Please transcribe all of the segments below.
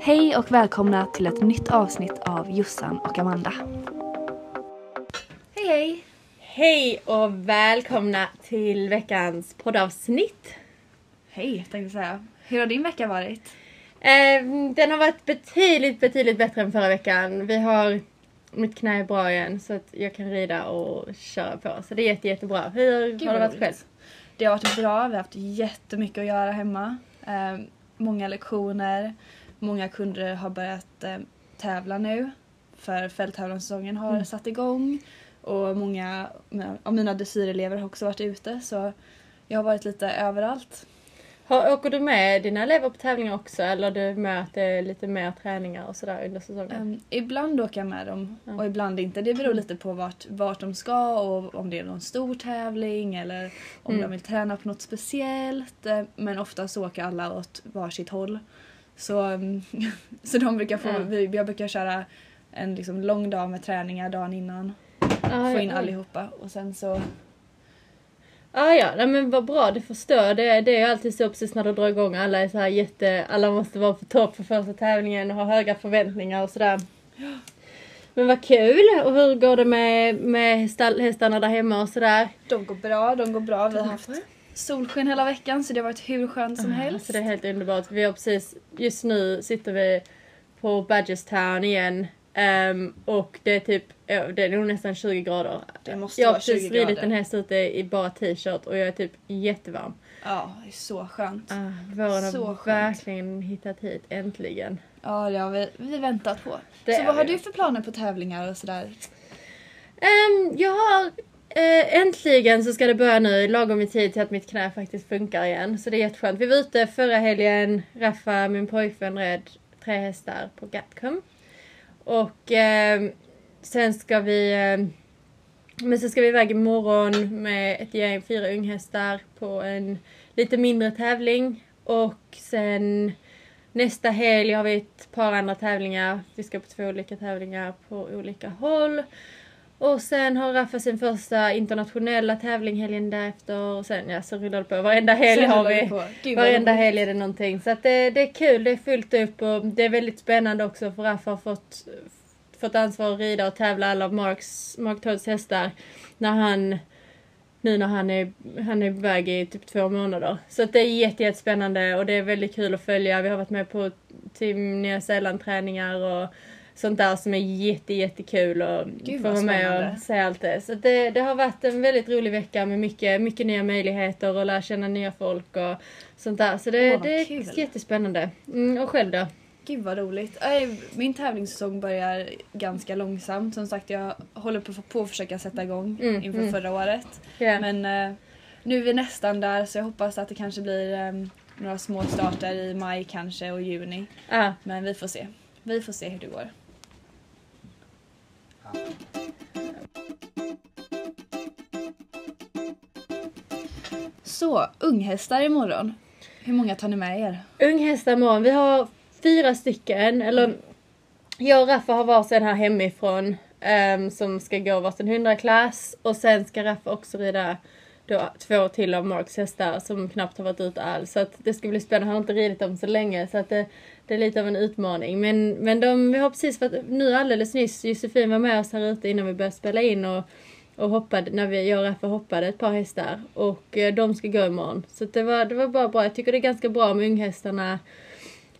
Hej och välkomna till ett nytt avsnitt av Jossan och Amanda. Hej hej! Hej och välkomna till veckans poddavsnitt. Hej tänkte jag säga. Hur har din vecka varit? Eh, den har varit betydligt, betydligt bättre än förra veckan. Vi har mitt knä är bra igen så att jag kan rida och köra på. Så det är jätte, jättebra. Hur Gud, har det varit själv? Det har varit bra. Vi har haft jättemycket att göra hemma. Eh, många lektioner. Många kunder har börjat eh, tävla nu. För fälttävlanssäsongen har Mm. satt igång. Och många av mina dressyrelever har också varit ute så jag har varit lite överallt. Har, åker du med dina elever på tävlingar också eller du är lite mer träningar och sådär under säsongen? Um, ibland åker jag med dem Ja. och ibland inte. Det beror lite på vart, vart de ska och om det är någon stor tävling eller om Mm. de vill träna på något speciellt. Men ofta så åker alla åt varsitt håll. Så, um, så de brukar få, vi, jag brukar köra en liksom lång dag med träningar dagen innan. Ah, Få in ja. allihopa och sen så... Ah, ja, nej, men vad bra, du förstår. Det, det är alltid så precis när du drar igång. Alla är så här jätte, alla måste vara på topp för första tävlingen och ha höga förväntningar och sådär. Men vad kul! Och hur går det med, med hästar, hästarna där hemma och sådär? De går bra, de går bra. Vi har haft solsken hela veckan så det har varit hur skönt som Ah, helst. Så det är helt underbart. Vi har precis, just nu sitter vi på Badgerstown igen. Ehm, och det är typ, det är nog nästan 20 grader. Det måste jag har vara 20 precis ridit en häst ute i bara t-shirt och jag är typ jättevarm. Ja, det är så skönt. Ah, våren Så har skönt. verkligen hittat hit, äntligen. Ja, det har vi, vi väntat på. Det så vad har vi. du för planer på tävlingar och sådär? Ehm, jag har eh, äntligen så ska det börja nu lagom i tid till att mitt knä faktiskt funkar igen. Så det är jätteskönt. Vi var ute förra helgen, Raffa, min pojkvän, red tre hästar på Gatcom. Och ehm, sen ska vi ehm, men sen ska vi iväg imorgon med ett gäng, fyra unghästar på en lite mindre tävling. Och sen nästa helg har vi ett par andra tävlingar. Vi ska på två olika tävlingar på olika håll. Och sen har Raffa sin första internationella tävling helgen därefter. Och sen ja, så rullar det på. Varenda helg Sen har vi. Gud, Varenda helg är det någonting. Så att det, det är kul, det är fullt upp och det är väldigt spännande också för Raffa har fått, fått ansvar att rida och tävla alla av Marks, Mark Todds hästar. När han, nu när han är, han är iväg i typ två månader. Så att det är jätte, jättespännande och det är väldigt kul att följa. Vi har varit med på Team Nya Zeeland träningar och sånt där som är jätte, jättekul och Gud, få vara med och se allt det. Så det, det har varit en väldigt rolig vecka med mycket, mycket nya möjligheter och lära känna nya folk och sånt där. Så det, Åh, det är kul. jättespännande. Mm, och själv då? Gud vad roligt. Min tävlingssäsong börjar ganska långsamt. Som sagt, jag håller på, att försöka sätta igång Mm, inför mm. förra året. Ja. Men eh, nu är vi nästan där så jag hoppas att det kanske blir eh, några små starter i maj kanske och juni. ah, Men vi får se. Vi får se hur det går. Så, unghästar imorgon. Hur många tar ni med er? unghästar imorgon. Vi har fyra stycken. Eller jag och Raffa har varsin här hemifrån. ehm, som ska gå varsin hundraklass. Och sen ska Raffa också rida då två till av Marks hästar som knappt har varit ute alls. Så att det ska bli spännande. Han har inte ridit dem så länge. Så att det, det är lite av en utmaning. Men, men de, vi har precis varit, nu alldeles nyss, Josefin var med oss här ute innan vi började spela in. Och, och hoppade, när vi, jag och Raffa hoppade ett par hästar. Och eh, de ska gå imorgon. Så det, var, det var bara bra. Jag tycker det är ganska bra med unghästarna.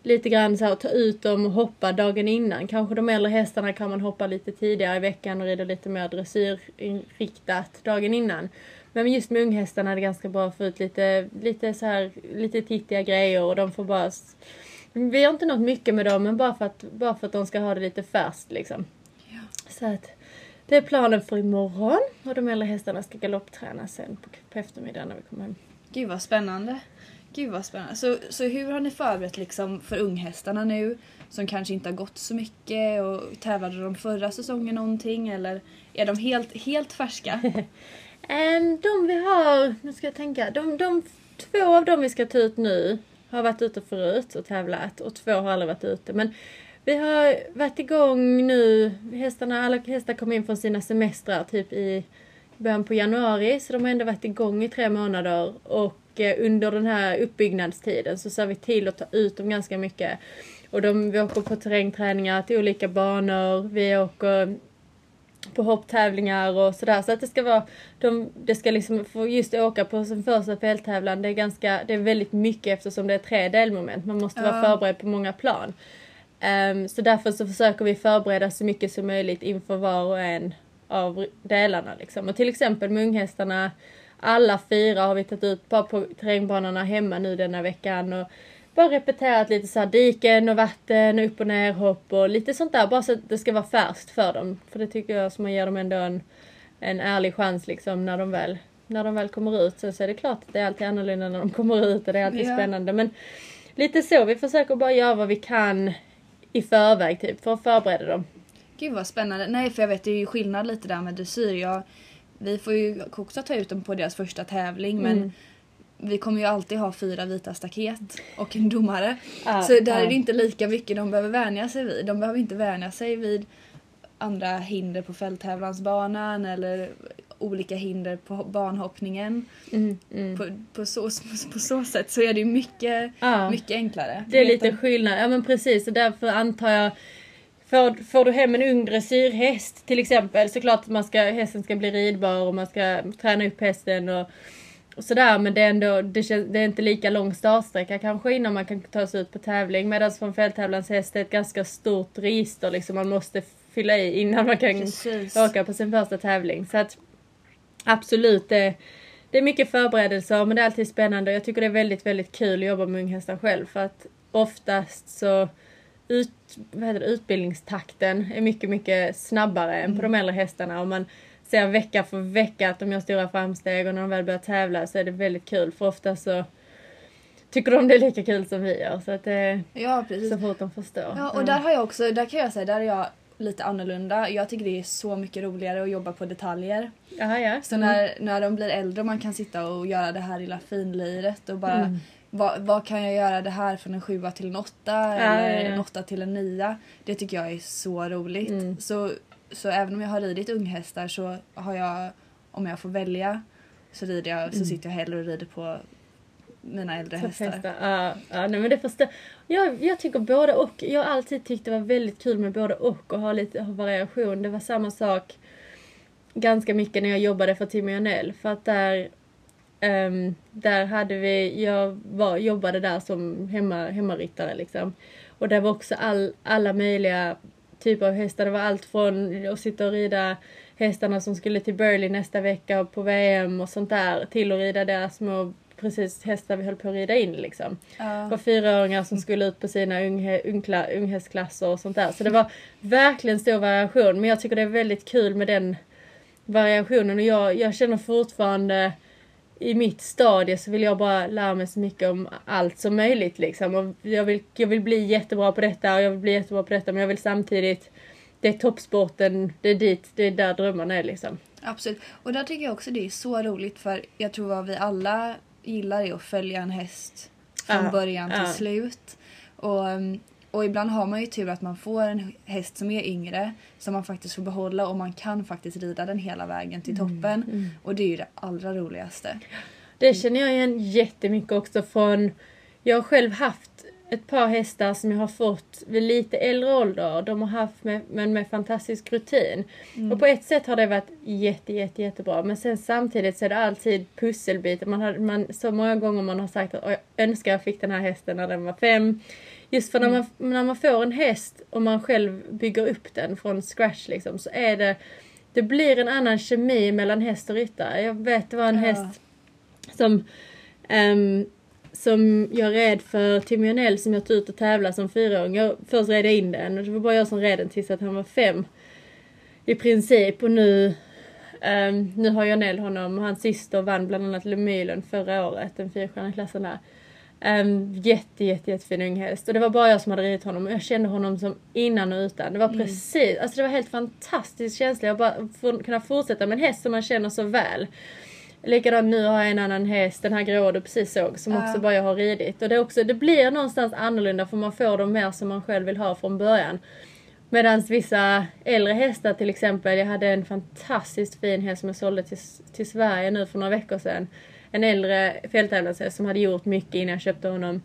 Lite grann så här, att ta ut dem och hoppa dagen innan. Kanske de äldre hästarna kan man hoppa lite tidigare i veckan och rida lite mer dressyrinriktat dagen innan. Men just med unghästarna är det ganska bra att få ut lite, lite så här, lite tittiga grejer och de får bara... Vi har inte nått mycket med dem men bara för att, bara för att de ska ha det lite färskt liksom. Ja. Så att det är planen för imorgon och de äldre hästarna ska galoppträna sen på, på eftermiddagen när vi kommer hem. Gud vad spännande. Gud vad spännande. Så, så hur har ni förberett liksom för unghästarna nu? Som kanske inte har gått så mycket och tävlade de förra säsongen någonting eller är de helt, helt färska? Ehm, de vi har, nu ska jag tänka, de, de två av dem vi ska ta ut nu har varit ute förut och tävlat och två har aldrig varit ute. Men vi har varit igång nu, hästarna, alla hästar kom in från sina semestrar typ i början på januari så de har ändå varit igång i tre månader och under den här uppbyggnadstiden så ser vi till att ta ut dem ganska mycket. Och de, vi åker på terrängträningar till olika banor, vi åker på hopptävlingar och sådär. Så att det ska vara, de, det ska liksom få just åka på sin första fälttävlan, det är ganska, det är väldigt mycket eftersom det är tre delmoment. Man måste vara Ja. förberedd på många plan. Ehm, så därför så försöker vi förbereda så mycket som möjligt inför var och en av delarna liksom. Och till exempel med unghästarna, alla fyra har vi tagit ut bara på terrängbanorna hemma nu denna veckan och bara repeterat lite så här diken och vatten, upp och ner hopp och lite sånt där bara så att det ska vara färskt för dem. För det tycker jag som man ger dem ändå en, en ärlig chans liksom när de väl när de väl kommer ut. Sen så är det klart att det är alltid annorlunda när de kommer ut och det är alltid Ja. spännande. Men lite så, vi försöker bara göra vad vi kan i förväg typ för att förbereda dem. Gud vad spännande. Nej för jag vet det är ju skillnad lite där med dressyr. Jag, vi får ju också ta ut dem på deras första tävling men Mm. vi kommer ju alltid ha fyra vita staket och en domare. Ja, så där ja. är det inte lika mycket de behöver vänja sig vid. De behöver inte vänja sig vid andra hinder på fälttävlansbanan eller olika hinder på banhoppningen. Mm, mm. På, på, så, på så sätt så är det ju mycket, Ja. mycket enklare. Det är lite skillnad, ja men precis och därför antar jag Får, får du hem en ung dressyrhäst till exempel så klart att man ska, hästen ska bli ridbar och man ska träna upp hästen och, och sådär men det är ändå, det, känns, det är inte lika lång startsträcka kanske innan man kan ta sig ut på tävling medan för en fälttävlanshäst är ett ganska stort register liksom man måste fylla i innan man kan Precis. åka på sin första tävling. Så att absolut, det, det är mycket förberedelser men det är alltid spännande och jag tycker det är väldigt, väldigt kul att jobba med unghästar själv för att oftast så ut, vad heter det, utbildningstakten är mycket, mycket snabbare än på de äldre hästarna och man ser vecka för vecka att de gör stora framsteg och när de väl börjar tävla så är det väldigt kul för ofta så tycker de det är lika kul som vi gör så att det Ja precis. så fort de förstår. Ja, och där har jag också, där kan jag säga, där är jag lite annorlunda. Jag tycker det är så mycket roligare att jobba på detaljer. Jaha, ja. Så när, när de blir äldre och man kan sitta och göra det här lilla finliret och bara Mm. Vad, vad kan jag göra det här från en sjua till en åtta eller en åtta till en nia. Det tycker jag är så roligt. Mm. Så, så även om jag har ridit unghästar så har jag, om jag får välja, så rider jag, så Mm. sitter jag hellre och rider på mina äldre hästar. Hästar. Ja, ja, nej men det förstår jag. Jag tycker både och. Jag har alltid tyckt det var väldigt kul med både och och ha lite variation. Det var samma sak ganska mycket när jag jobbade för Timmy Janell för att där ehm, där hade vi, jag var, jobbade där som hemma, hemmaryttare liksom. Och det var också all, alla möjliga typer av hästar. Det var allt från att sitta och rida hästarna som skulle till Burley nästa vecka på VM och sånt där till att rida deras små precis hästar vi höll på att rida in liksom. Det var fyraåringar som skulle ut på sina unghä, ungkla, unghästklasser och sånt där. Så det var verkligen stor variation. Men jag tycker det är väldigt kul med den variationen och jag, jag känner fortfarande i mitt stadie så vill jag bara lära mig så mycket om allt som möjligt liksom. Och jag vill, jag vill bli jättebra på detta och jag vill bli jättebra på detta men jag vill samtidigt det är toppsporten, det är dit, det är där drömmarna är liksom. Absolut. Och där tycker jag också det är så roligt för jag tror vad vi alla gillar är att följa en häst från Ja, början till ja. slut. Och, um, och ibland har man ju tur att man får en häst som är yngre som man faktiskt får behålla och man kan faktiskt rida den hela vägen till Mm, toppen. Och det är ju det allra roligaste. Det känner jag igen jättemycket också från... Jag har själv haft ett par hästar som jag har fått vid lite äldre ålder. De har haft med, men med fantastisk rutin. Och på ett sätt har det varit jätte, jätte, jättebra. Men sen samtidigt så är det alltid pusselbitar. Man har, man, så många gånger man har sagt att "Åh, jag önskar jag fick den här hästen när den var fem. Just för när, man, när man får en häst och man själv bygger upp den från scratch liksom så är det det blir en annan kemi mellan häst och ryttare. Jag vet det var en Ja. häst som ehm, som jag red för Timmy Janell som jag tog ut och tävlade som fyraåring. Jag först red jag in den och det var bara jag som red den tills att han var fem. I princip och nu ehm, nu har Janell honom och hans syster vann bland annat Lemylen förra året, den fyrstjärniga klassen där. Um, jätte, jätte, jättefin ung häst. Och det var bara jag som hade ridit honom och jag kände honom som innan och utan. Det var precis, alltså det var helt fantastisk känsla. Jag bara kunna fortsätta med en häst som man känner så väl. Likadant nu har jag en annan häst, den här grå du precis såg, som Ja. också bara jag har ridit. Och det, också, det blir någonstans annorlunda för man får dem mer som man själv vill ha från början. Medan vissa äldre hästar till exempel, jag hade en fantastiskt fin häst som jag sålde till, till Sverige nu för några veckor sedan. En äldre fälttävlanshäst som hade gjort mycket innan jag köpte honom.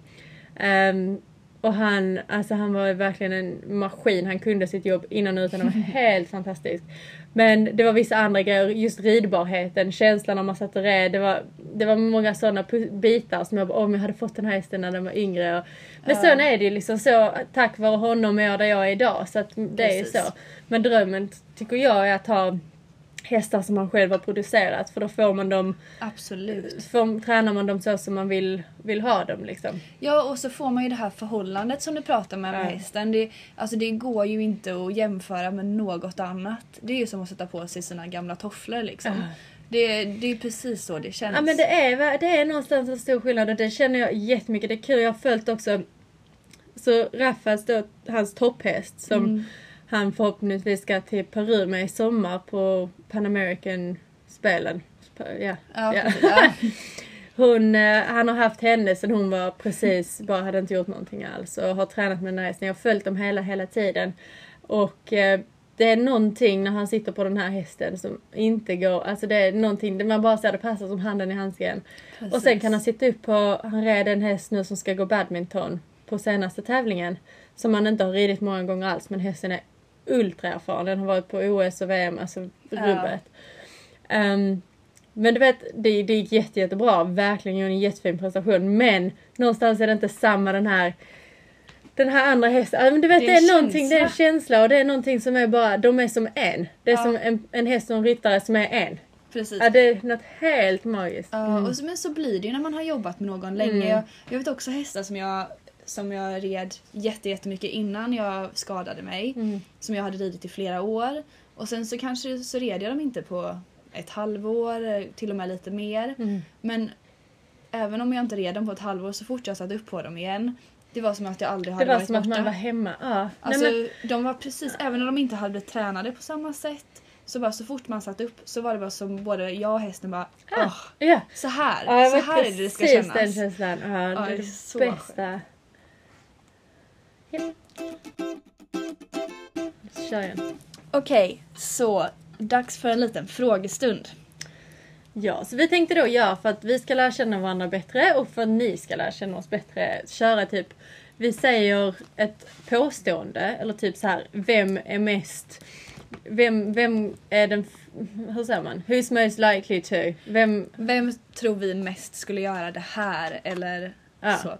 Ehm, och han, alltså han var verkligen en maskin. Han kunde sitt jobb innan och utan. Han var helt fantastisk. Men det var vissa andra grejer, just ridbarheten, känslan när man satt och red. Det var, det var många sådana bitar som jag bara, om jag hade fått den här hästen när den var yngre. Men Ja. så är det ju liksom så, tack vare honom är jag där jag är idag. Så att det är Precis. så. Men drömmen tycker jag är att ha hästar som man själv har producerat för då får man dem, Absolut. får, tränar man dem så som man vill, vill ha dem liksom. Ja, och så får man ju det här förhållandet som du pratar med med Ja. hästen. Det, alltså det går ju inte att jämföra med något annat. Det är ju som att sätta på sig sina gamla tofflor liksom. Ja. Det, det är precis så det känns. Ja men det är, det är någonstans en stor skillnad och det känner jag jättemycket. Det är kul, jag har följt också så Raffas då, hans topphäst som Mm. Han förhoppningsvis ska till Peru med i sommar på Pan American spelen. Ja. Ja, Ja. precis. Hon, eh, han har haft henne sen hon var precis, bara hade inte gjort någonting alls och har tränat med hästen. Jag har följt dem hela, hela tiden. Och eh, det är någonting när han sitter på den här hästen som inte går, alltså det är någonting, man bara ser det passar som handen i handsken. Och sen kan han sitta upp på, han red en häst nu som ska gå badminton på senaste tävlingen. Som han inte har ridit många gånger alls men hästen är ultra erfaren. Den har varit på OS och VM, alltså Ja. rubbet. Ehm, men du vet, det, det gick jätte, jättebra. Verkligen gjorde en jättefin prestation. Men någonstans är det inte samma den här den här andra hästen, ja, men du vet Det det är är, en någonting, det är en känsla. känsla och det är någonting som är bara, de är som en. Det är Ja. som en, en häst och en ryttare som är en. Precis. Ja, det är något helt magiskt. Ja, Mm. och så, men så blir det ju när man har jobbat med någon länge. Mm. Jag, jag vet också hästar som jag, som jag red jätte, jättemycket innan jag skadade mig. Mm. Som jag hade ridit i flera år. Och sen så kanske så red jag dem inte på ett halvår, eh, till och med lite mer. Mm. Men även om jag inte red dem på ett halvår så fort jag satte upp på dem igen. Det var som att jag aldrig Det hade var varit som att borta. man var hemma. Ja. Alltså, Nej, de var precis, även om de inte hade blivit tränade på samma sätt. Så bara så fort man satt upp så var det bara som både jag och hästen bara Ah. men, ja. så här, Ja, det så var här är det det ska kännas. den känslan. Ja, Ja, det är det är det så bästa. Så kör jag. Okej, så dags för en liten frågestund. Ja, så vi tänkte då göra för att vi ska lära känna varandra bättre och för att ni ska lära känna oss bättre. Köra typ, vi säger ett påstående eller typ så här, vem är mest vem, vem är den, hur säger man? Who's most likely to? Vem, Vem tror vi mest skulle göra det här eller Ja. så?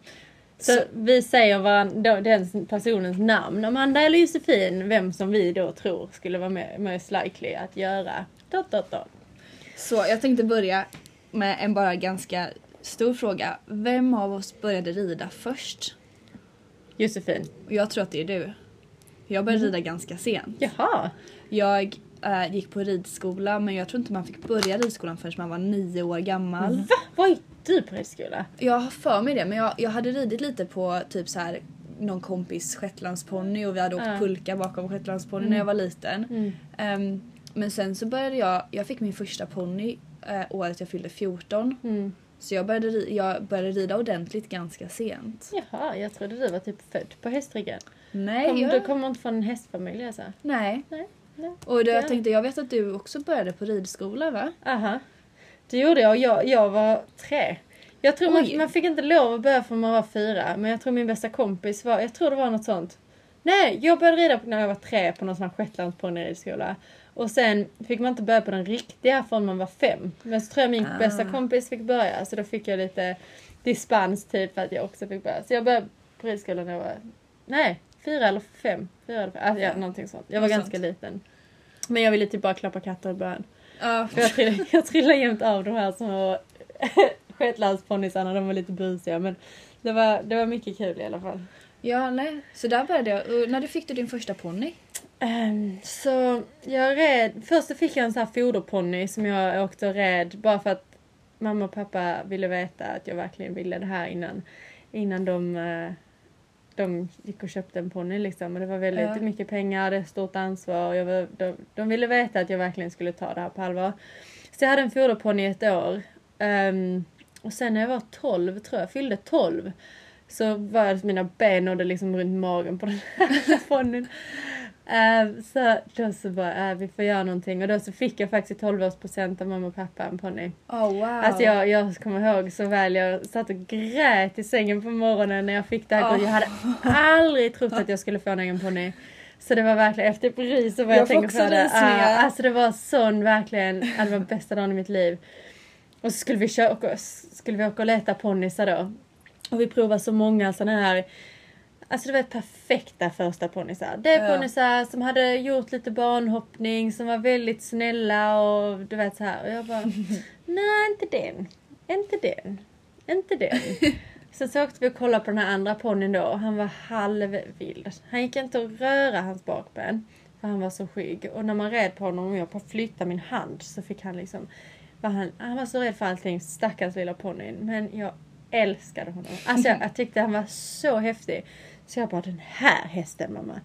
Så, Så- vi säger varann, då, den personens namn, Amanda eller Josefin, vem som vi då tror skulle vara med, most likely att göra. Dot, dot, dot. Så jag tänkte börja med en bara ganska stor fråga. Vem av oss började rida först? Josefin. Jag tror att det är du. Jag började rida ganska sent. Jaha. Jag eh, gick på ridskola men jag tror inte man fick börja ridskolan förrän man var nio år gammal. Va? Var gick du på ridskola? Jag har för mig det men jag, jag hade ridit lite på typ så här någon kompis shetlandsponny och vi hade åkt Ja. pulka bakom shetlandsponny Mm. när jag var liten. Mm. Ehm, men sen så började jag, jag fick min första ponny eh, året jag fyllde 14. Mm. Så jag började, jag började rida ordentligt ganska sent. Jaha, jag trodde du var typ född på hästryggen. Nej, Kom, jag, Du kommer inte från en hästfamilj alltså? nej. Nej. Nej. Och då, Ja. jag tänkte, jag vet att du också började på ridskola va? Aha. Det gjorde jag och jag, jag var tre. Jag tror man, man fick inte lov att börja förrän man var fyra. Men jag tror min bästa kompis var, jag tror det var något sånt. Nej, jag började rida när jag var tre på någon sån här shetlandsponnyridskola. Och sen fick man inte börja på den riktiga förrän man var fem. Men så tror jag min Ah. bästa kompis fick börja. Så då fick jag lite dispens typ för att jag också fick börja. Så jag började på ridskolan när jag var, nej, fyra eller fem. Fyra eller fem, alltså, ja, någonting sånt. Jag var Något ganska sånt. liten. Men jag ville typ bara klappa katter i början. Ja, För jag trillade, jag trillade jämt av de här små shetlandsponnysarna, de var lite busiga men det var, det var mycket kul i alla fall. ja nej. Så där började jag. Och när du fick du din första ponny? Ehm, så jag red, först fick jag en sån här foderponny som jag åkte och red bara för att mamma och pappa ville veta att jag verkligen ville det här innan, innan de, eh, de gick och köpte en ponny liksom. Och det var väldigt Ja. mycket pengar, ett stort ansvar och jag, var- de, de ville veta att jag verkligen skulle ta det här på allvar. Så jag hade en foderponny i ett år. Ehm, och sen när jag var 12, tror jag, fyllde 12, så var det mina ben nådde liksom runt magen på den här ponnyn. Uh, så då så bara, uh, vi får göra någonting och då så fick jag faktiskt 12-årspresent av mamma och pappa en ponny. Oh, wow. Alltså jag, jag kommer ihåg så väl, jag satt och grät i sängen på morgonen när jag fick det här. Oh. Jag hade aldrig trott att jag skulle få en egen ponny. Så det var verkligen efter Paris så var Jag jag, också på det. Uh, alltså det var sån verkligen, uh, det var bästa dagen i mitt liv. Och så skulle vi, köra, skulle vi åka och leta ponnysar då. Och vi provade så många såna här Alltså det var perfekta första ponnysar. Det är Ja. ponnysar som hade gjort lite barnhoppning, som var väldigt snälla och du vet så här. Och jag bara, nej inte den, inte den, inte den. Sen så åkte vi och kollade på den här andra ponnyn då och han var halvvild. Han gick inte att röra hans bakben för han var så skygg. Och när man red på honom och jag på flytta min hand så fick han liksom, var han, han var så rädd för allting, stackars lilla ponnyn. Men jag älskade honom. Alltså jag, jag tyckte han var så häftig. Så jag bara, den här hästen mamma.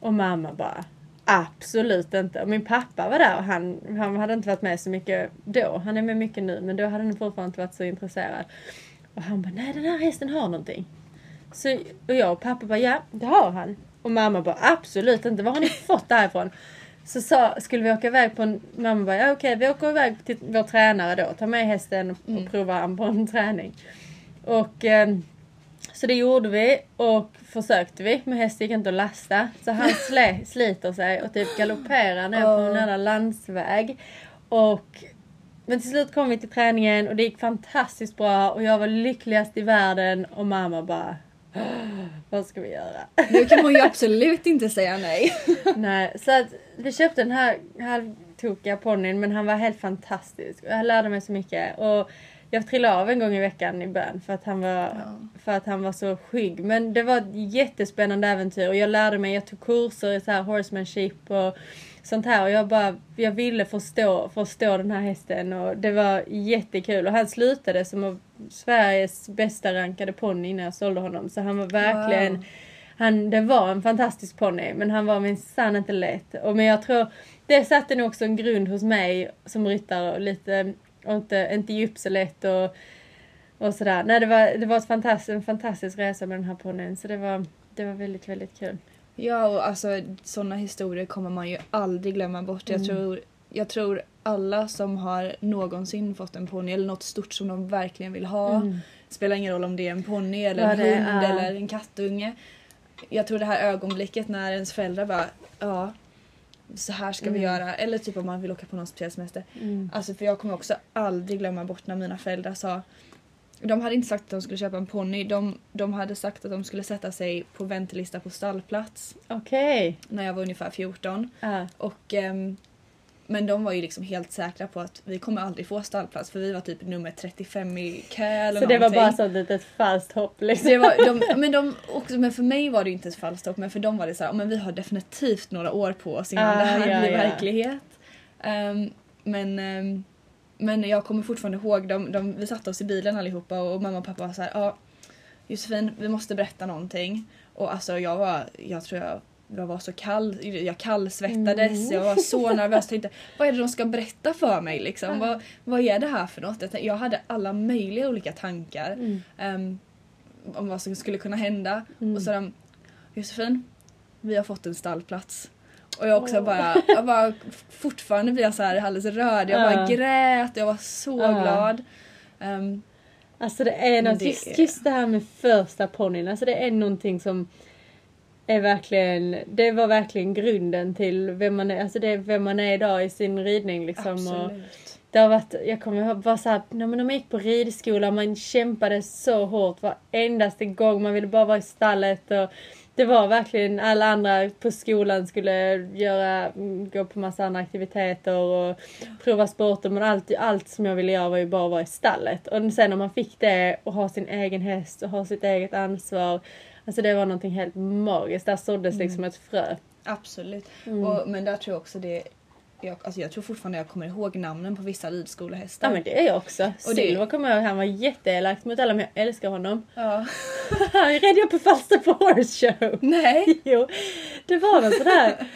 Och mamma bara, absolut inte. Och min pappa var där och han, han hade inte varit med så mycket då. Han är med mycket nu men då hade han fortfarande inte varit så intresserad. Och han bara, nej den här hästen har någonting. Så, och jag och pappa bara, ja det har han. Och mamma bara, absolut inte. Var har ni fått det här ifrån? Så sa, skulle vi åka iväg på en, mamma bara, ja okej vi åker iväg till vår tränare då. Ta med hästen och, och prova på en träning. Och ehm, så det gjorde vi och försökte vi. Men hästen gick inte att lasta. Så han slä, sliter sig och typ galopperar ner på en jävla landsväg. Och men till slut kom vi till träningen och det gick fantastiskt bra och jag var lyckligast i världen och mamma bara "Åh, vad ska vi göra? Nu kan man ju absolut inte säga nej. Nej, så att vi köpte den här halvtokiga ponnyn men han var helt fantastisk. Och Jag lärde mig så mycket. Och jag trillade av en gång i veckan i bön för att han var, Ja. för att han var så skygg. Men det var ett jättespännande äventyr och jag lärde mig, jag tog kurser i så här horsemanship och sånt här. Och jag bara, jag ville förstå, förstå den här hästen och det var jättekul. Och han slutade som Sveriges bästa rankade ponny innan jag sålde honom. Så han var verkligen Wow. han, det var en fantastisk ponny men han var minsann inte lätt. Och, men jag tror det satte nog också en grund hos mig som ryttare och lite, och inte, inte djup så lätt och, och sådär. Nej det var, det var ett fantastiskt, en fantastisk resa med den här ponnyn så det var, det var väldigt, väldigt kul. Ja, och alltså sådana historier kommer man ju aldrig glömma bort. Jag, Mm. tror, jag tror alla som har någonsin fått en ponny eller något stort som de verkligen vill ha. Mm. Spelar ingen roll om det är en ponny eller Vad en hund är. eller en kattunge. Jag tror det här ögonblicket när ens föräldrar bara ja, så här ska vi Mm. göra. Eller typ om man vill åka på någon speciell semester. Mm. Alltså för jag kommer också aldrig glömma bort när mina föräldrar sa de hade inte sagt att de skulle köpa en ponny. De, de hade sagt att de skulle sätta sig på väntelista på stallplats Okej. när jag var ungefär 14. Ja. Och, ehm, men de var ju liksom helt säkra på att vi kommer aldrig få stallplats för vi var typ nummer 35 i kö eller Så det var någonting. bara så ett litet falskt hopp liksom. Det var, de, men, de, också, men för mig var det inte ett falskt hopp men för dem var det så här, men vi har definitivt några år på oss innan Ah, det här ja, blir ja. verklighet. Ehm, men, ehm, men jag kommer fortfarande ihåg, de, de, vi satte oss i bilen allihopa och mamma och pappa var så här, ja Josefin vi måste berätta någonting. Och alltså jag var, jag tror jag jag var så kall, jag kallsvettades, Mm. jag var så nervös. Tänkte, vad är det de ska berätta för mig liksom? Vad, vad är det här för något? Jag hade alla möjliga olika tankar Mm. ehm, om vad som skulle kunna hända. Mm. Och så de, Josefin, vi har fått en stallplats. Och jag också Åh. bara, jag bara, fortfarande blir jag så här alldeles röd. Jag bara grät, jag var så Ja. glad. Ehm, Alltså det är något, Det just, just det här med första ponnyn, alltså det är någonting som är verkligen, det var verkligen grunden till vem man är, alltså det är vem man är idag i sin ridning liksom. Och absolut. det har varit, jag kommer ihåg, bara såhär, när man gick på ridskola, man kämpade så hårt varendaste gång, man ville bara vara i stallet och det var verkligen alla andra på skolan skulle göra, mm, gå på massa andra aktiviteter och prova sporter men allt, allt som jag ville göra var ju bara att vara i stallet. Och sen när man fick det och ha sin egen häst och ha sitt eget ansvar. Alltså det var någonting helt magiskt. Där såddes liksom ett frö. Absolut. Mm. Och, men där tror jag också det jag, alltså jag tror fortfarande jag kommer ihåg namnen på vissa ridskolehästar. Ja men det är jag också. Och det- Silver kommer jag ihåg, han var jätteelak mot alla men jag älskar honom. Ja. Han red jag på Falsterbo Horse Show. Nej. Jo, det var någon sån där,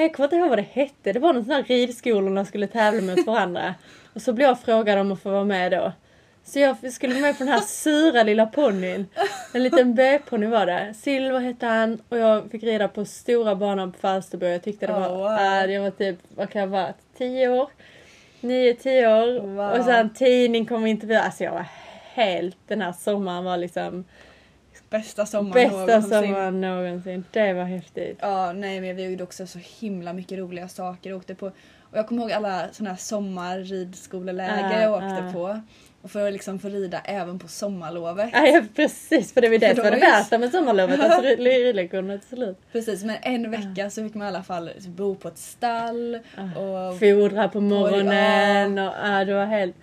jag kommer inte ihåg vad det hette, det var någon sån där ridskolorna skulle tävla mot varandra. Och så blev jag frågad om att få vara med då. Så jag skulle med på den här sura lilla ponnyn. En liten B-ponny var det. Silver hette han och jag fick rida på stora banan på Falsterbo. Jag tyckte det var, Oh, wow. äh, jag var typ, vad kan jag vara, 10 år? 9-10 år. Wow. Och sen tidning kom och intervjuade. Alltså jag var helt, den här sommaren var liksom Bästa sommaren bästa någonsin. sommaren någonsin. Det var häftigt. Ja, nej men vi gjorde också så himla mycket roliga saker. Åkte på, och jag kommer ihåg alla såna här sommarridskoleläger Ja, jag åkte ja. på. Och för att liksom få rida även på sommarlovet. Ja, precis, för det var det För som var det ju- värsta med sommarlovet, alltså ridlektionerna till slut. Precis, men en vecka så fick man i alla fall bo på ett stall. Och, Fodra på morgonen och ja, det var helt...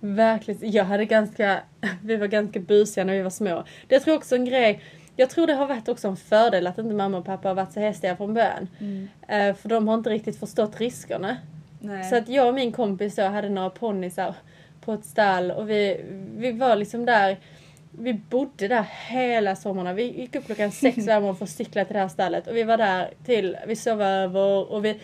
Verkligen, jag hade ganska... Vi var ganska busiga när vi var små. Det tror jag också en grej. Jag tror det har varit också en fördel att inte mamma och pappa har varit så hästiga från början. Mm. Eh, För de har inte riktigt förstått riskerna. nej. Så att jag och min kompis då hade några ponnyer på ett stall och vi, vi var liksom där. Vi bodde där hela sommarna. Vi gick upp klockan sex varje morgon för att cykla till det här stallet och vi var där till, vi sov över och vi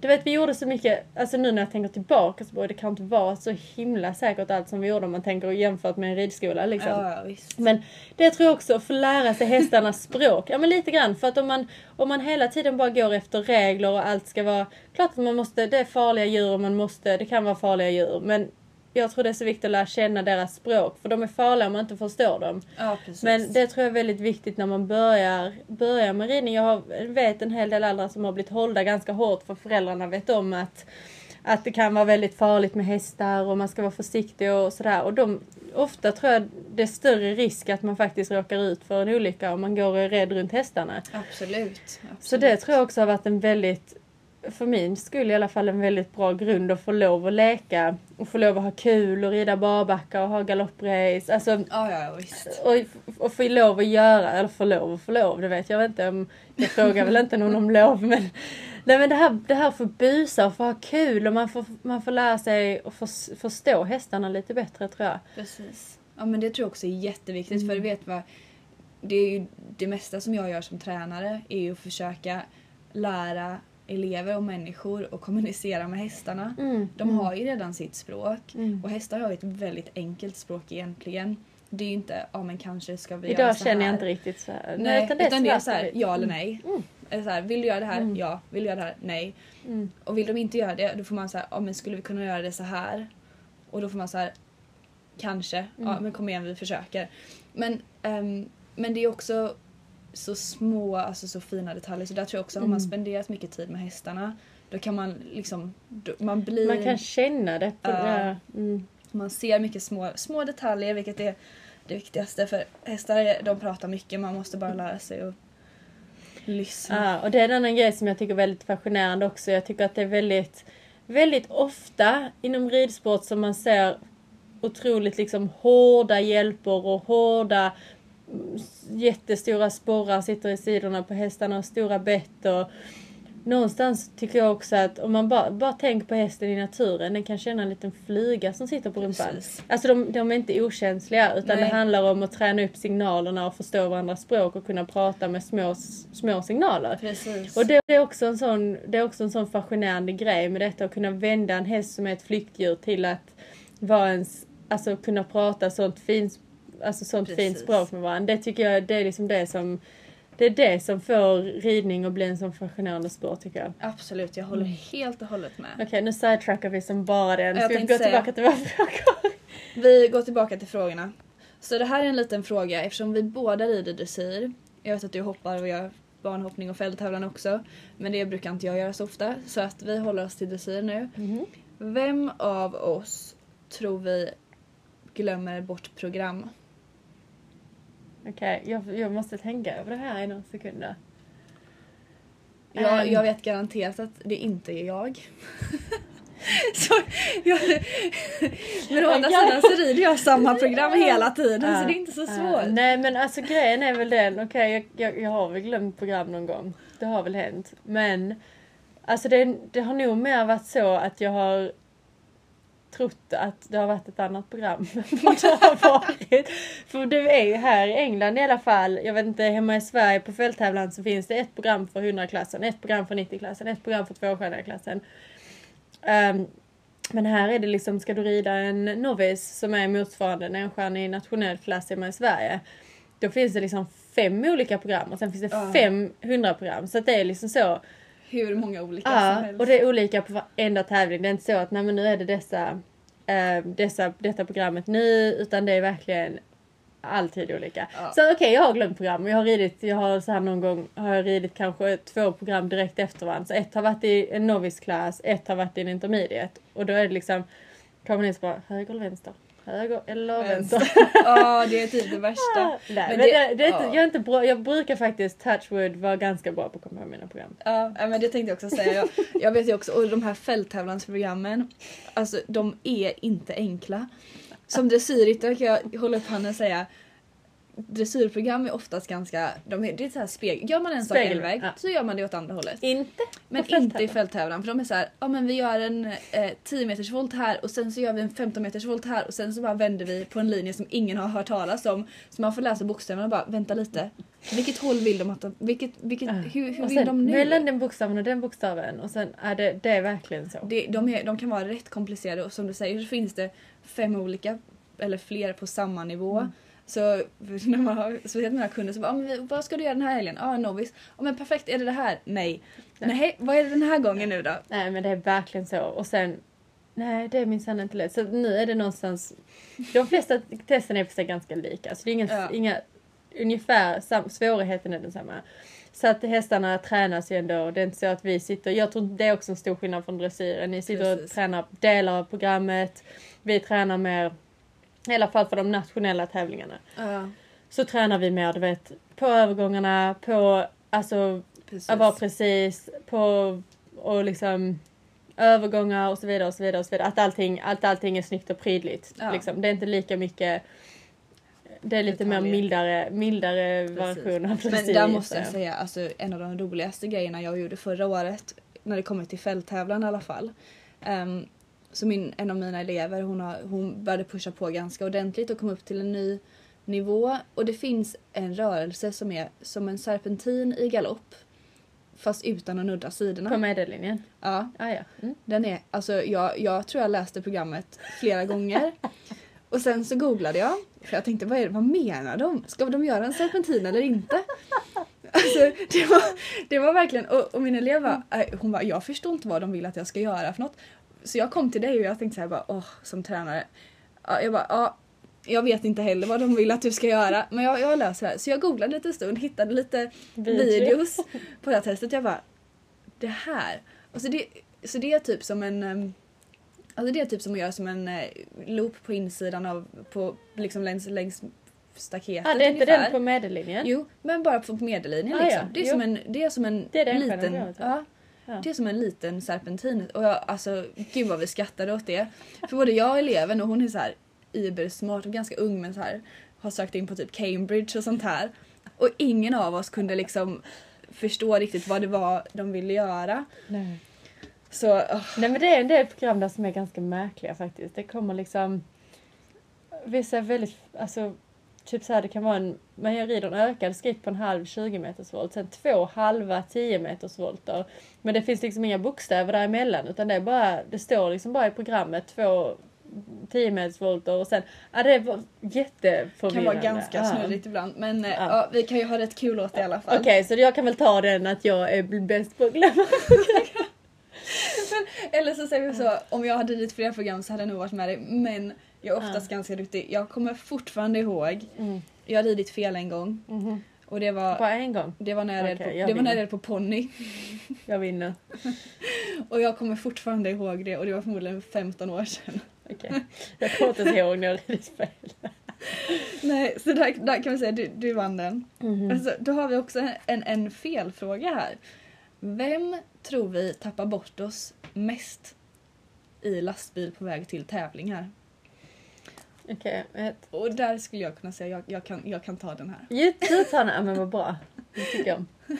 du vet vi gjorde så mycket, alltså nu när jag tänker tillbaka så bara, det kan inte vara så himla säkert allt som vi gjorde om man tänker jämfört med en ridskola liksom. ja. Men det tror jag också, att få lära sig hästarnas språk. Ja men lite grann. För att om man, om man hela tiden bara går efter regler och allt ska vara... Klart att man måste, det är farliga djur och man måste, det kan vara farliga djur. Men jag tror det är så viktigt att lära känna deras språk. För de är farliga om man inte förstår dem. Ja. Men det tror jag är väldigt viktigt när man börjar, börjar med ridning. Jag har, vet en hel del andra som har blivit hållda ganska hårt för föräldrarna vet om att, att det kan vara väldigt farligt med hästar och man ska vara försiktig och sådär. Och de, ofta tror jag det är större risk att man faktiskt råkar ut för en olycka om man går och är rädd runt hästarna. Absolut. absolut. Så det tror jag också har varit en väldigt, för min skull i alla fall, en väldigt bra grund att få lov att leka och få lov att ha kul och rida barbacka och ha galopprace. Alltså, Ja, ja, visst. och, och få lov att göra, eller få lov och få lov, det vet jag inte om, jag frågar väl inte någon om lov men Nej men det här, det här för busa och få ha kul och man får, man får lära sig att för, förstå hästarna lite bättre tror jag. Precis. Ja men det tror jag också är jätteviktigt Mm. för du vet vad det är ju det mesta som jag gör som tränare är ju att försöka lära elever och människor att kommunicera med hästarna. Mm, De mm, har ju redan sitt språk mm. och hästar har ett väldigt enkelt språk egentligen. Det är ju inte, ja men kanske ska vi göra Idag så känner jag här. inte riktigt så här. Nej, utan det är, svart så här, och vitt. ja eller Mm, nej. Så här, vill du göra det här? Mm. Ja. Vill du göra det här? Nej. Mm. Och vill de inte göra det, då får man säga, ja men skulle vi kunna göra det så här? Och då får man så här, kanske, ja Mm. men kom igen vi försöker. Men, ehm, men det är också så små, alltså så fina detaljer. Så där tror jag också, har man Mm. spenderat mycket tid med hästarna, då kan man liksom, då, man blir, Man kan känna det på Ja. det. Mm. man ser mycket små, små detaljer vilket är det viktigaste. För hästar de pratar mycket, man måste bara lära sig att lyssna. Ja, och det är en annan grej som jag tycker är väldigt fascinerande också. Jag tycker att det är väldigt, väldigt ofta inom ridsport som man ser otroligt liksom hårda hjälper och hårda mm, jättestora sporrar sitter i sidorna på hästarna och stora bett och Någonstans tycker jag också att om man bara, bara tänker på hästen i naturen, den kan känna en liten flyga som sitter på rumpan. Precis. Alltså de, de är inte okänsliga utan Nej. det handlar om att träna upp signalerna och förstå varandras språk och kunna prata med små, små signaler. Precis. Och det, det, är också en sån, det är också en sån fascinerande grej med detta att kunna vända en häst som är ett flyktdjur till att vara ens, alltså kunna prata sånt fint, alltså sånt fint Precis. språk med varandra. Det tycker jag det är liksom det som det är det som får ridning att bli en sån fascinerande sport tycker jag. Absolut, jag håller Mm. helt och hållet med. Okej, nu sidetrackar vi som bara Jag ska vi gå tillbaka säga- till våra frågor. Vi går tillbaka till frågorna. Så det här är en liten fråga eftersom vi båda rider dressyr. Jag vet att du hoppar och gör barnhoppning och fälttävlan också. Men det brukar inte jag göra så ofta. Så att vi håller oss till dressyr nu. Vem av oss tror vi glömmer bort program? Okej, jag, jag måste tänka över det här i några sekunder. Jag, Ehm. jag vet garanterat att det inte är jag. så jag, men å andra sidan så rider jag samma program hela tiden Ja, så det är inte så svårt. nej men alltså grejen är väl den, okej jag, jag, jag har väl glömt program någon gång. Det har väl hänt. Men alltså det, det har nog mer varit så att jag har trott att det har varit ett annat program. Vad det har varit. För det är ju här i England i alla fall, jag vet inte, hemma i Sverige på fälttävlan så finns det ett program för 100-klassen, ett program för 90-klassen, ett program för 200-klassen. Um, Men här är det liksom, ska du rida en novis som är motsvarande en enstjärnig nationell klass hemma i Sverige. Då finns det liksom fem olika program och sen finns det Ja. 500 program. Så det är liksom så. Hur många olika som Ja, helst. och det är olika på varenda tävling. Det är inte så att nej men nu är det dessa, eh, dessa, detta programmet nu utan det är verkligen alltid olika. Ja. Så okej, jag har glömt program. Jag har ridit, jag har så här någon gång har jag ridit kanske två program direkt efter varandra. Så ett har varit i en novice class, ett har varit i en intermediate. Och då är det liksom, kommer ni så bara höger eller vänster? Höger eller vänster? Ja, det är typ det värsta. Nej, Men men det- det, det är inte, ja. jag, är inte bra, jag brukar faktiskt, touchwood, vara ganska bra på att komma ihåg mina program. Ja, ja, men det tänkte jag också säga. Jag, jag vet ju också, och de här fälttävlansprogrammen, alltså de är inte enkla. Som dressyrryttare kan jag hålla upp handen och säga Dressyrprogram är oftast ganska, de är, det är så här spegel, gör man en sak en väg ja. så gör man det åt andra hållet. Inte Men inte i fälttävlan. för de är så här, ja men vi gör en eh, 10 meters volt här och sen så gör vi en 15 meters volt här och sen så bara vänder vi på en linje som ingen har hört talas om. Så man får läsa bokstäverna och bara, vänta lite. Vilket håll vill de att de, vilket, vilket, hur, hur och vill sen de nu? mellan den bokstaven och den bokstaven och sen är det, det är verkligen så. Det, de, är, de kan vara rätt komplicerade och som du säger så finns det fem olika eller fler på samma nivå. Mm. Så när man har speciellt mina kunder så bara, ah, men vad ska du göra den här helgen? Ja, ah, novis. Ah, men perfekt, är det det här? Nej. Nej, vad är det den här gången nu då? Nej men det är verkligen så. Och sen, nej det är minsann inte lätt. Så nu är det någonstans, de flesta testen är för sig ganska lika. Så det är inga, Ja. inga ungefär, sam, svårigheten är densamma. Så att hästarna tränas ju ändå. Det är inte så att vi sitter, jag tror det är också en stor skillnad från dressyren. Ni sitter och Precis. tränar delar av programmet. Vi tränar mer, i alla fall för de nationella tävlingarna. Ja, Så tränar vi mer, du vet, på övergångarna, på alltså precis. att vara precis på och liksom övergångar och så vidare och så vidare och så vidare. Att allting, att allting är snyggt och prydligt. Ja. Liksom. Det är inte lika mycket det är lite Detaljer. mer mildare, mildare Precis. version av Men dressyr, där måste jag säga, alltså, en av de roligaste grejerna jag gjorde förra året, när det kommer till fälttävlan i alla fall. Ehm, så min, en av mina elever hon, har, hon började pusha på ganska ordentligt och kom upp till en ny nivå. Och det finns en rörelse som är som en serpentin i galopp. Fast utan att nudda sidorna. På medellinjen. Ja, Ah, ja. Mm. den är, alltså jag, jag tror jag läste programmet flera gånger. Och sen så googlade jag. För jag tänkte vad, är det, vad menar de? Ska de göra en serpentin eller inte? Alltså, det, var, det var verkligen, och, och min elev var, äh, hon var, jag förstår inte vad de vill att jag ska göra för något. Så jag kom till dig och jag tänkte så här bara, åh, som tränare. Ja, jag bara, ja, jag vet inte heller vad de vill att du ska göra. Men jag, jag löser det här. Så jag googlade lite stund, hittade lite Video. videos på det här testet. Jag bara, det här. Och så, det, så det är typ som en ehm, Alltså det är typ som att göra som en eh, loop på insidan av, på, liksom längs, längs staketet Ah, det är inte ungefär. den på medellinjen? Jo, men bara på medellinjen Ah, liksom. ja. Det, är Jo. som en, det är som en Det är den liten... Ja, Ja. det är som en liten serpentin. Och jag, alltså, gud vad vi skrattade åt det. För både jag och eleven, och hon är så här ibersmart och ganska ung men så här har sökt in på typ Cambridge och sånt här. Och ingen av oss kunde liksom förstå riktigt vad det var de ville göra. Nej. Så åh, Nej men det är en del program där som är ganska märkliga faktiskt. Det kommer liksom vissa väldigt, alltså typ så här det kan vara en, man rider en ökad skritt på en halv 20 meters volt, sen två halva 10 meters volter. Men det finns liksom inga bokstäver däremellan utan det är bara, det står liksom bara i programmet två 10 meters volter och sen, ja det var jätteförvirrande. kan vara ganska Ja. snurrigt ibland men eh, Ja. ja. vi kan ju ha rätt kul åt det i alla fall. Okej, så jag kan väl ta den att jag är bäst på att glömma. Eller så säger vi så, om jag hade ridit fler program så hade jag nog varit med dig men jag är oftast ganska duktig. Jag kommer fortfarande ihåg, Mm. jag har ridit fel en gång Mhm. och det var, Bara en gång. det var när jag red Okej, på, jag det var när jag vinner. red på ponny. Jag vinner. Och jag kommer fortfarande ihåg det och det var förmodligen 15 år sedan. Okej. Jag kommer inte ens ihåg när jag ridit fel. Nej, så där, där kan vi säga du, du vann den. Mhm. Alltså, då har vi också en, en felfråga här. Vem tror vi tappar bort oss mest i lastbil på väg till tävlingar? Okej, ett. Och där skulle jag kunna säga jag, jag, kan, jag kan ta den här. Du du tar den. Ja men vad bra. Det tycker jag om.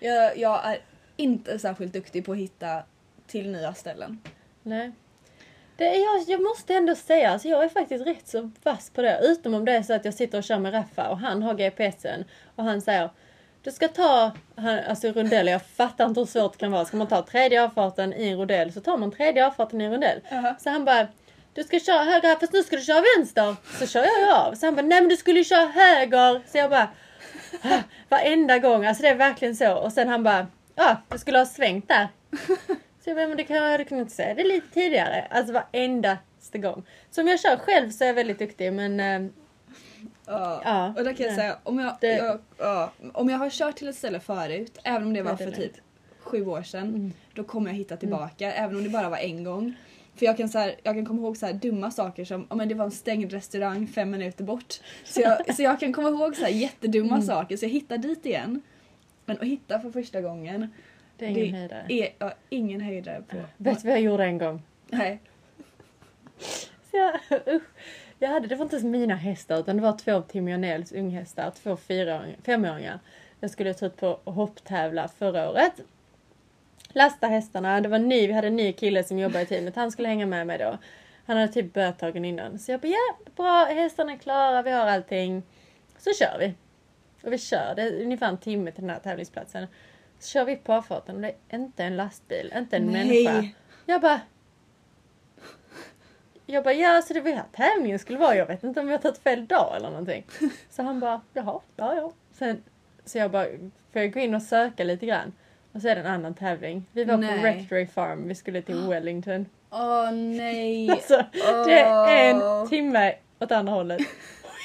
Jag, jag är inte särskilt duktig på att hitta till nya ställen. Nej. Det är jag, jag måste ändå säga, alltså jag är faktiskt rätt så vass på det. Utom om det är så att jag sitter och kör med Raffa och han har GPSen och han säger du ska ta han- alltså rondeller, jag fattar inte hur svårt det kan vara. Ska man ta tredje avfarten i en rondell så tar man tredje avfarten i en rondell. Jaha. Så han bara, du ska köra höger här fast nu ska du köra vänster. Så kör jag ju av. Så han bara, nej men du skulle ju köra höger. Så jag bara, "Ah, varenda gång, alltså det är verkligen så. Och sen han bara, ja du skulle ha svängt där. Så jag bara, men det kan jag hade kunnat säga det lite tidigare. Alltså varendaste gång. Så om jag kör själv så är jag väldigt duktig men eh, Ja. Ja, och där kan jag nej. säga, om jag, Det- jag, ja, om jag har kört till ett ställe förut, även om det var det är för typ sju år sedan, Mm. då kommer jag hitta tillbaka, även om det bara var en gång. För jag kan, så här, jag kan komma ihåg så här dumma saker som ja, men det var en stängd restaurang fem minuter bort. Så jag, så jag kan komma ihåg så här jättedumma Mm. saker så jag hittar dit igen. Men att hitta för första gången det är ingen Det höjdare. är jag ingen höjdare på. Vet du vad jag gjorde en gång? Nej. Så jag, usch. jag hade, det var inte ens mina hästar utan det var två av Tim Jonells unghästar, två fyraåringar, femåringar. Jag skulle ta ut på hopptävla förra året. Lasta hästarna, det var ny, vi hade en ny kille som jobbade i teamet, han skulle hänga med mig då. Han hade typ börjat dagen innan. Så jag bara, ja bra, hästarna är klara, vi har allting. Så kör vi. Och vi kör, det är ungefär en timme till den här tävlingsplatsen. Så kör vi på avfarten och det är inte en lastbil, inte en Nej. människa. Jag bara... Jag bara, ja så det var här tävlingen skulle vara. Jag vet inte om jag har tagit fel dag eller någonting. Så han bara, jaha, ja ja. Sen, så jag bara, får jag gå in och söka lite grann? Och så är det en annan tävling. Vi var Nej. på Rectory Farm, vi skulle till Wellington. Åh nej. Alltså, det är en timme åt andra hållet.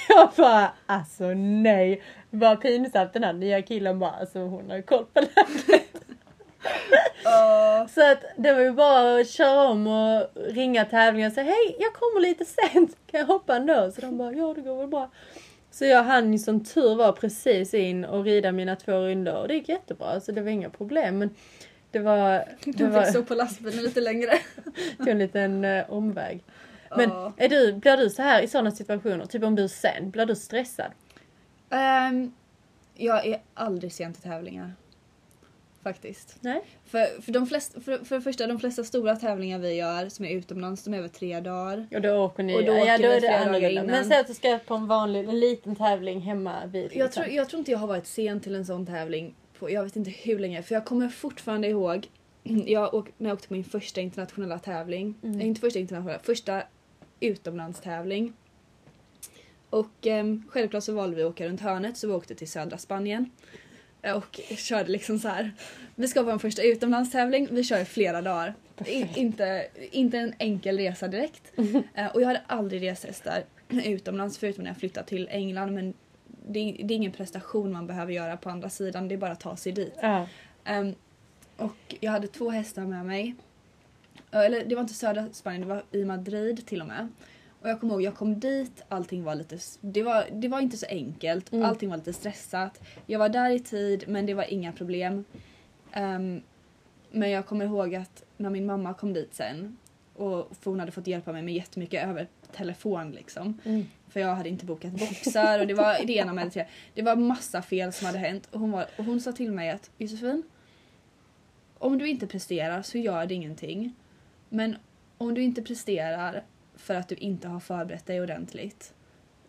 Jag bara, alltså nej. Bara pinsamt den här nya killen bara, alltså hon har koll på läget. Åh. Så att det var ju bara att köra om och ringa tävlingen och säga hej jag kommer lite sent, kan jag hoppa ändå? Så de bara ja det går väl bra. Så jag hann ju som tur var precis in och rida mina två rundor och det gick jättebra så det var inga problem. Men det var, Du det var fick stå på lastbilen lite längre. tog en liten eh, omväg. Men Ja. är du, blir du så här i sådana situationer, typ om du är sen, blir du stressad? Ehm, jag är aldrig sen till tävlingar. Faktiskt. Nej? För, för, de flesta, för, för det första, de flesta stora tävlingar vi gör som är utomlands, de är över tre dagar. Och då åker ni, Och då ja åker då vi är det annorlunda. Men säg att du ska på en vanlig, en liten tävling hemma vid Jag tror, jag tror inte jag har varit sen till en sån tävling på jag vet inte hur länge. För jag kommer fortfarande ihåg jag åk, när jag åkte på min första internationella tävling. Mm. Nej, inte första internationella, första utomlandstävling. Och ehm, självklart så valde vi att åka runt hörnet så vi åkte till södra Spanien. Och körde liksom så här. Vi ska på en första utomlandstävling, vi kör i flera dagar. I, inte, inte en enkel resa direkt. Eh, och jag hade aldrig rest hästar utomlands förutom när jag flyttade till England men det är, det är ingen prestation man behöver göra på andra sidan, det är bara att ta sig dit. Ja. Ehm, och jag hade två hästar med mig. Eller det var inte södra Spanien, det var i Madrid till och med. Och jag kommer ihåg, jag kom dit, allting var lite... Det var, det var inte så enkelt, Mm. allting var lite stressat. Jag var där i tid men det var inga problem. Ehm, men jag kommer ihåg att när min mamma kom dit sen och för hon hade fått hjälpa mig med jättemycket över telefon liksom. Mm. För jag hade inte bokat boxar och det var det ena med det tredje. Det var massa fel som hade hänt och hon, var, och hon sa till mig att Josefin, om du inte presterar så gör det ingenting. Men om du inte presterar för att du inte har förberett dig ordentligt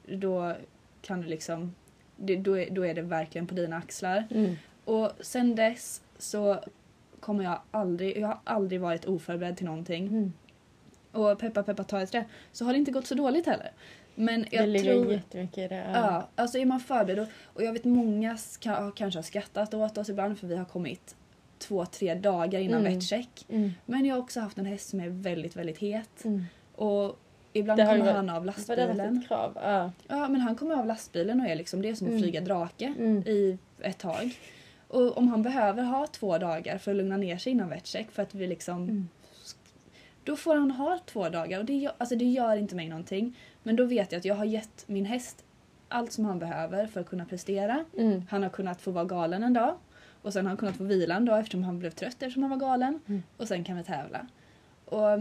då kan du liksom, det, då, är, då är det verkligen på dina axlar. Mm. Och sen dess så kommer jag aldrig, jag har aldrig varit oförberedd till någonting. Mm. Och peppa peppa ta ett trä så har det inte gått så dåligt heller. Men Det jag ligger tror... jättemycket i det. Ja, alltså är man förberedd och, och jag vet många ska, har kanske har skrattat åt oss ibland för vi har kommit två, tre dagar innan Mm. vetcheck. Mm. Men jag har också haft en häst som är väldigt, väldigt het. Mm. Och ibland Det kommer varit- han av det lastbilen. ett krav? Ja. Ja, men han kommer av lastbilen och är liksom, det är som att Mm. flyga drake Mm. i ett tag. Och om han behöver ha två dagar för att lugna ner sig innan vetcheck för att vi liksom Mm. då får han ha två dagar och det gör, alltså det gör inte mig någonting. Men då vet jag att jag har gett min häst allt som han behöver för att kunna prestera. Mm. Han har kunnat få vara galen en dag och sen har han kunnat få vila en dag eftersom han blev trött eftersom han var galen. Mm. Och sen kan vi tävla. Och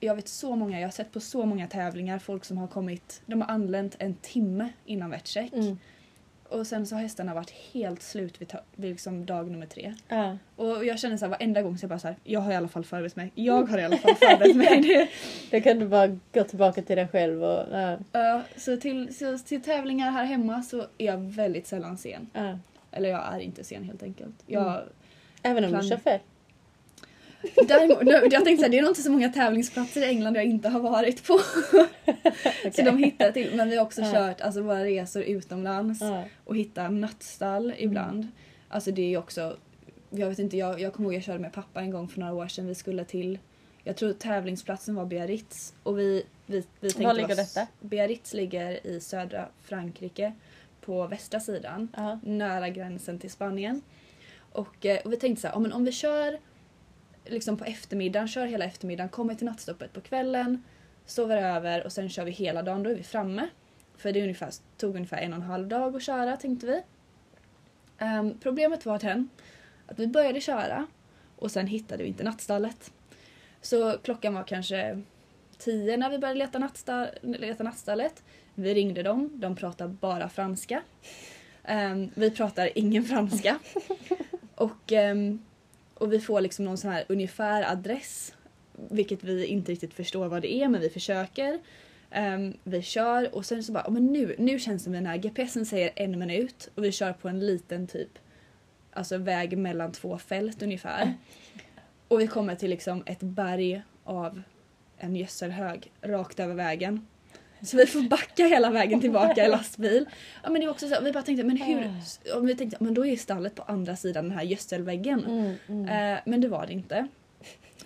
jag vet så många, jag har sett på så många tävlingar folk som har kommit, de har anlänt en timme innan vetcheck. Mm. Och sen så har hästarna varit helt slut vid, vid liksom dag nummer tre. Ja. Och jag känner så här varenda gång så jag bara så här, jag har i alla fall förberett mig. Jag har i alla fall förberett mig. Det, Då kan du bara gå tillbaka till dig själv och... Ja. Ja, så, till, så till tävlingar här hemma så är jag väldigt sällan sen. Eller jag är inte sen helt enkelt. Jag, Mm. Även om Plan- du kör fel. Däremot, jag tänkte såhär, det är nog inte så många tävlingsplatser i England jag inte har varit på. Så de hittar till. Men vi har också Ja. kört alltså, våra resor utomlands Ja. och hittar nattstall ibland. Alltså det är ju också, jag vet inte, jag, jag kommer ihåg jag körde med pappa en gång för några år sedan. Vi skulle till, jag tror tävlingsplatsen var Biarritz och vi, vi, vi tänkte Var ligger oss- detta? Biarritz ligger i södra Frankrike på västra sidan Ja. nära gränsen till Spanien. Och, eh, och vi tänkte så här, ja, men om vi kör liksom på eftermiddagen, kör hela eftermiddagen, kommer till nattstoppet på kvällen, sover över och sen kör vi hela dagen, då är vi framme. För det är ungefär, tog ungefär en och en halv dag att köra tänkte vi. Ehm, problemet var den att vi började köra och sen hittade vi inte nattstallet. Så klockan var kanske tio när vi började leta, nattstall, leta nattstallet. Vi ringde dem, de pratar bara franska. Ehm, vi pratar ingen franska. och, ehm, och vi får liksom någon sån här ungefär adress. Vilket vi inte riktigt förstår vad det är men vi försöker. Ehm, vi kör och sen så bara, "Ja, men nu, nu känns det som den här GPSen säger en minut och vi kör på en liten typ alltså väg mellan två fält ungefär. Och vi kommer till liksom ett berg av en gödselhög rakt över vägen. Så vi får backa hela vägen tillbaka i lastbil. Ja, men det var också så, vi bara tänkte, men hur? Och vi tänkte, men då är stallet på andra sidan den här gödselväggen. Mm, mm. Eh, men det var det inte.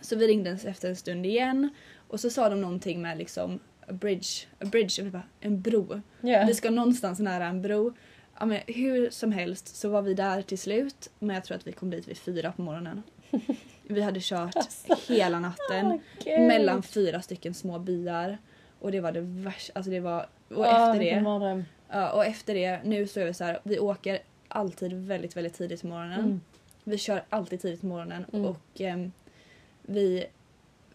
Så vi ringde efter en stund igen och så sa de någonting med liksom a bridge, a bridge, och vi bara, en bro. Ja. Vi ska någonstans nära en bro. Ja, men hur som helst så var vi där till slut men jag tror att vi kom dit vid fyra på morgonen. Vi hade kört hela natten gud. mellan fyra stycken små byar och det var det värsta. Alltså det var, och Ja, efter vilken det, ja, och efter det, nu så är vi så här, vi åker alltid väldigt väldigt tidigt på morgonen. Mm. Vi kör alltid tidigt på morgonen Mm. och ehm, vi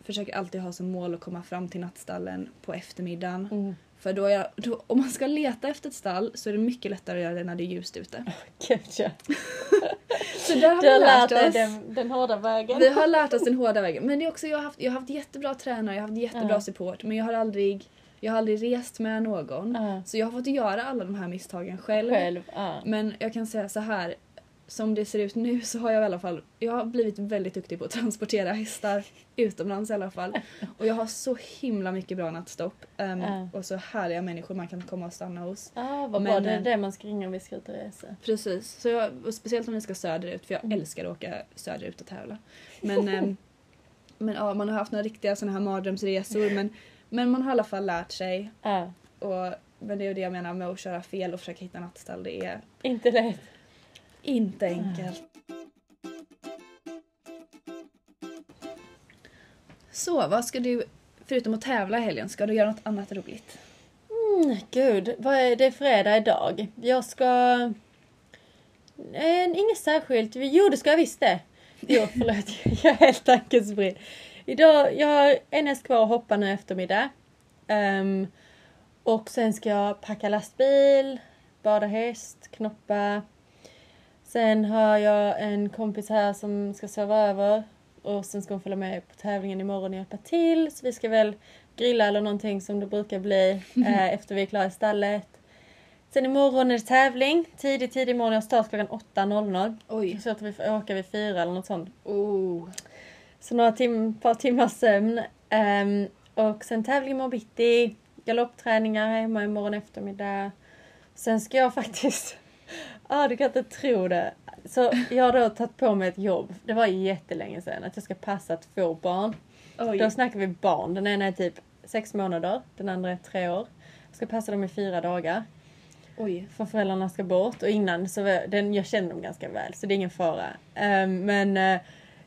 försöker alltid ha som mål att komma fram till nattstallen på eftermiddagen. Mm. För då, jag, då om man ska leta efter ett stall så är det mycket lättare att göra det när det är ljust ute. Gud ja. Så där har Du har lärt lärt oss. den, den hårda vägen. Vi har lärt oss den hårda vägen. Men det är också, jag, har haft, jag har haft jättebra tränare, jag har haft jättebra Ja. support men jag har aldrig jag har aldrig rest med någon. Ja. Så jag har fått göra alla de här misstagen själv. Själv. Ja. Men jag kan säga så här. Som det ser ut nu så har jag i alla fall jag har blivit väldigt duktig på att transportera hästar utomlands i alla fall. Och jag har så himla mycket bra nattstopp. ehm, Ja. Och så härliga människor man kan komma och stanna hos. Ah, vad bra, det är eh, det man ska ringa om vi ska ut och resa. Precis. Så jag, speciellt om vi ska söderut för jag Mm. älskar att åka söderut och tävla. Men, ehm, men ja, man har haft några riktiga såna här mardrömsresor men, men man har i alla fall lärt sig. Ja. Och, men det är ju det jag menar med att köra fel och försöka hitta nattstall. Det är Inte lätt. Inte enkelt. Så, vad ska du, förutom att tävla i helgen, ska du göra något annat roligt? Mm, gud, vad är det är fredag idag? Jag ska... Eh, inget särskilt. Jo, det ska jag visst det. Jo, förlåt. Jag är helt tankespridd. Idag, jag har en häst kvar att hoppa nu eftermiddag. Ehm, och sen ska jag packa lastbil, bada häst, knoppa. Sen har jag en kompis här som ska sova över. Och sen ska hon följa med på tävlingen imorgon och hjälpa till. Så vi ska väl grilla eller någonting som det brukar bli eh, efter vi är klara i stallet. Sen imorgon är det tävling. Tidigt, tidig morgon. Jag startar klockan 8.00. Oj. Så att vi får åka vid fyra eller något sånt. Oh. Så några tim par timmars sömn. Ehm, och sen tävling imorgon bitti. Galoppträningar hemma imorgon eftermiddag. Sen ska jag faktiskt... ah, du kan inte tro det. Så jag har då tagit på mig ett jobb. Det var jättelänge sedan. Att jag ska passa två barn. Oj. Då snackar vi barn. Den ena är typ sex månader. Den andra är tre år. Jag ska passa dem i fyra dagar. Oj. För föräldrarna ska bort. Och innan så var, den, jag känner dem ganska väl. Så det är ingen fara. Ehm, men uh,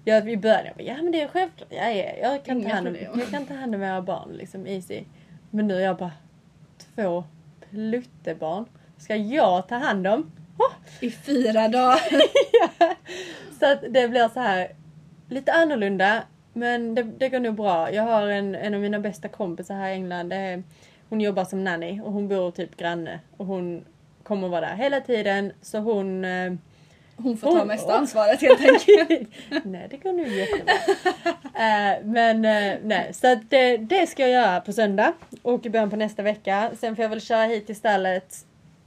jag, i början jag bara, ja men det är självklart. Ja, ja, jag, kan ta hand om, jag kan ta hand om era barn. Liksom easy. Men nu är jag bara två pluttebarn. Ska jag ta hand om? Oh! I fyra dagar. ja. Så att det blir så här lite annorlunda. Men det, det går nog bra. Jag har en, en av mina bästa kompisar här i England. Är, hon jobbar som nanny och hon bor typ granne. Och hon kommer vara där hela tiden. Så hon... Eh, Hon får ta Oh. mesta ansvaret helt enkelt. nej, det går nog jättebra. Eh, men eh, nej, så att det, det ska jag göra på söndag. Och i början på nästa vecka. Sen får jag väl köra hit till stallet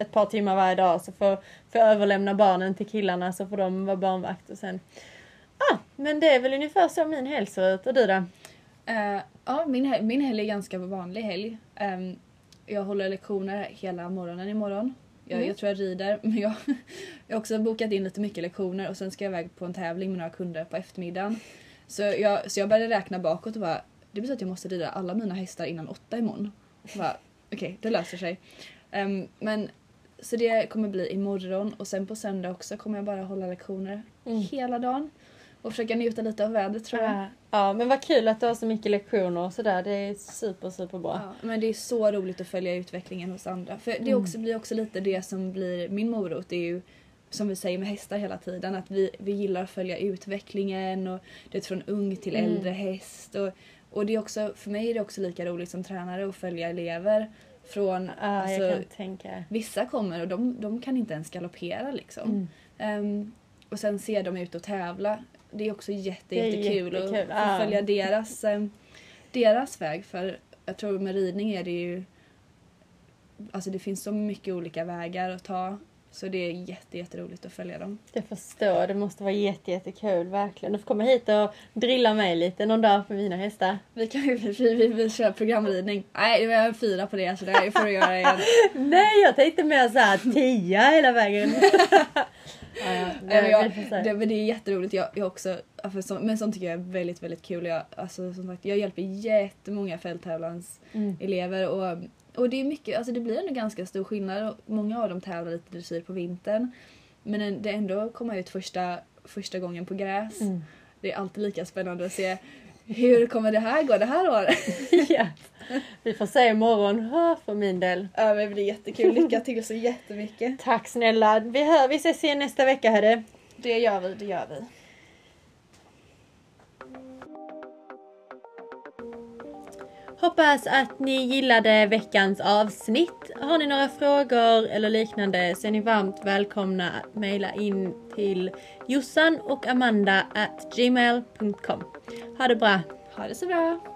ett par timmar varje dag så får, får jag överlämna barnen till killarna så får de vara barnvakt och sen... Ja, ah, men det är väl ungefär så min helg ser ut. Och du då? Uh, ja, min, hel min helg är ganska vanlig helg. Um, jag håller lektioner hela morgonen imorgon. Jag, mm. jag tror jag rider, men jag, jag har också bokat in lite mycket lektioner och sen ska jag iväg på en tävling med några kunder på eftermiddagen. Så jag, så jag började räkna bakåt och bara, det betyder att jag måste rida alla mina hästar innan åtta imorgon. Okej, okay, det löser sig. Um, men så det kommer bli imorgon och sen på söndag också kommer jag bara hålla lektioner mm. hela dagen. Och försöka njuta lite av vädret tror jag. Ja men vad kul att du har så mycket lektioner och sådär. Det är super super bra. Ja, men det är så roligt att följa utvecklingen hos andra. För det mm. också, blir också lite det som blir min morot. Det är ju som vi säger med hästar hela tiden, att vi, vi gillar att följa utvecklingen och det är från ung till mm. äldre häst. Och, och det är också, för mig är det också lika roligt som tränare att följa elever från, ah, alltså, vissa kommer och de, de kan inte ens galoppera liksom. Mm. Um, och sen ser de ut och tävla. Det är också jätte, är jättekul, jättekul. att ah. följa deras, um, deras väg för jag tror med ridning är det ju Alltså det finns så mycket olika vägar att ta så det är jätte, jätteroligt att följa dem. Jag förstår, det måste vara jätte, jättekul verkligen. Du får komma hit och drilla mig lite någon dag på mina hästar. Vi kan ju, vi, vi, vi kör programridning. Nej, vi har fyra på det så det får du göra igen. Nej, jag tänkte mer såhär tia hela vägen. ja, det, jag, det, men det är jätteroligt. Jag, jag också, alltså, men sånt tycker jag är väldigt, väldigt kul. Jag, alltså, som sagt, jag hjälper jättemånga fälttävlans mm. elever och och det är mycket, alltså det blir ändå ganska stor skillnad. Många av dem tävlar lite dressyr på vintern. Men det är ändå att komma ut första, första gången på gräs. Mm. Det är alltid lika spännande att se hur kommer det här gå det här året? ja. Vi får se imorgon för min del. Ja men det blir jättekul. Lycka till så jättemycket. Tack snälla. Vi, hör, vi ses igen nästa vecka hörru. Det gör vi, det gör vi. Hoppas att ni gillade veckans avsnitt. Har ni några frågor eller liknande så är ni varmt välkomna att mejla in till Jossan och Amanda at gmail.com. Ha det bra! Ha det så bra!